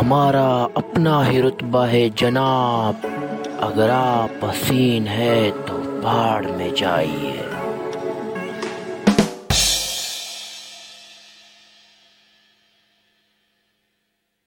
ہمارا اپنا ہی رتبہ ہے جناب۔ اگر آپ حسین ہے تو پہاڑ میں جائیے۔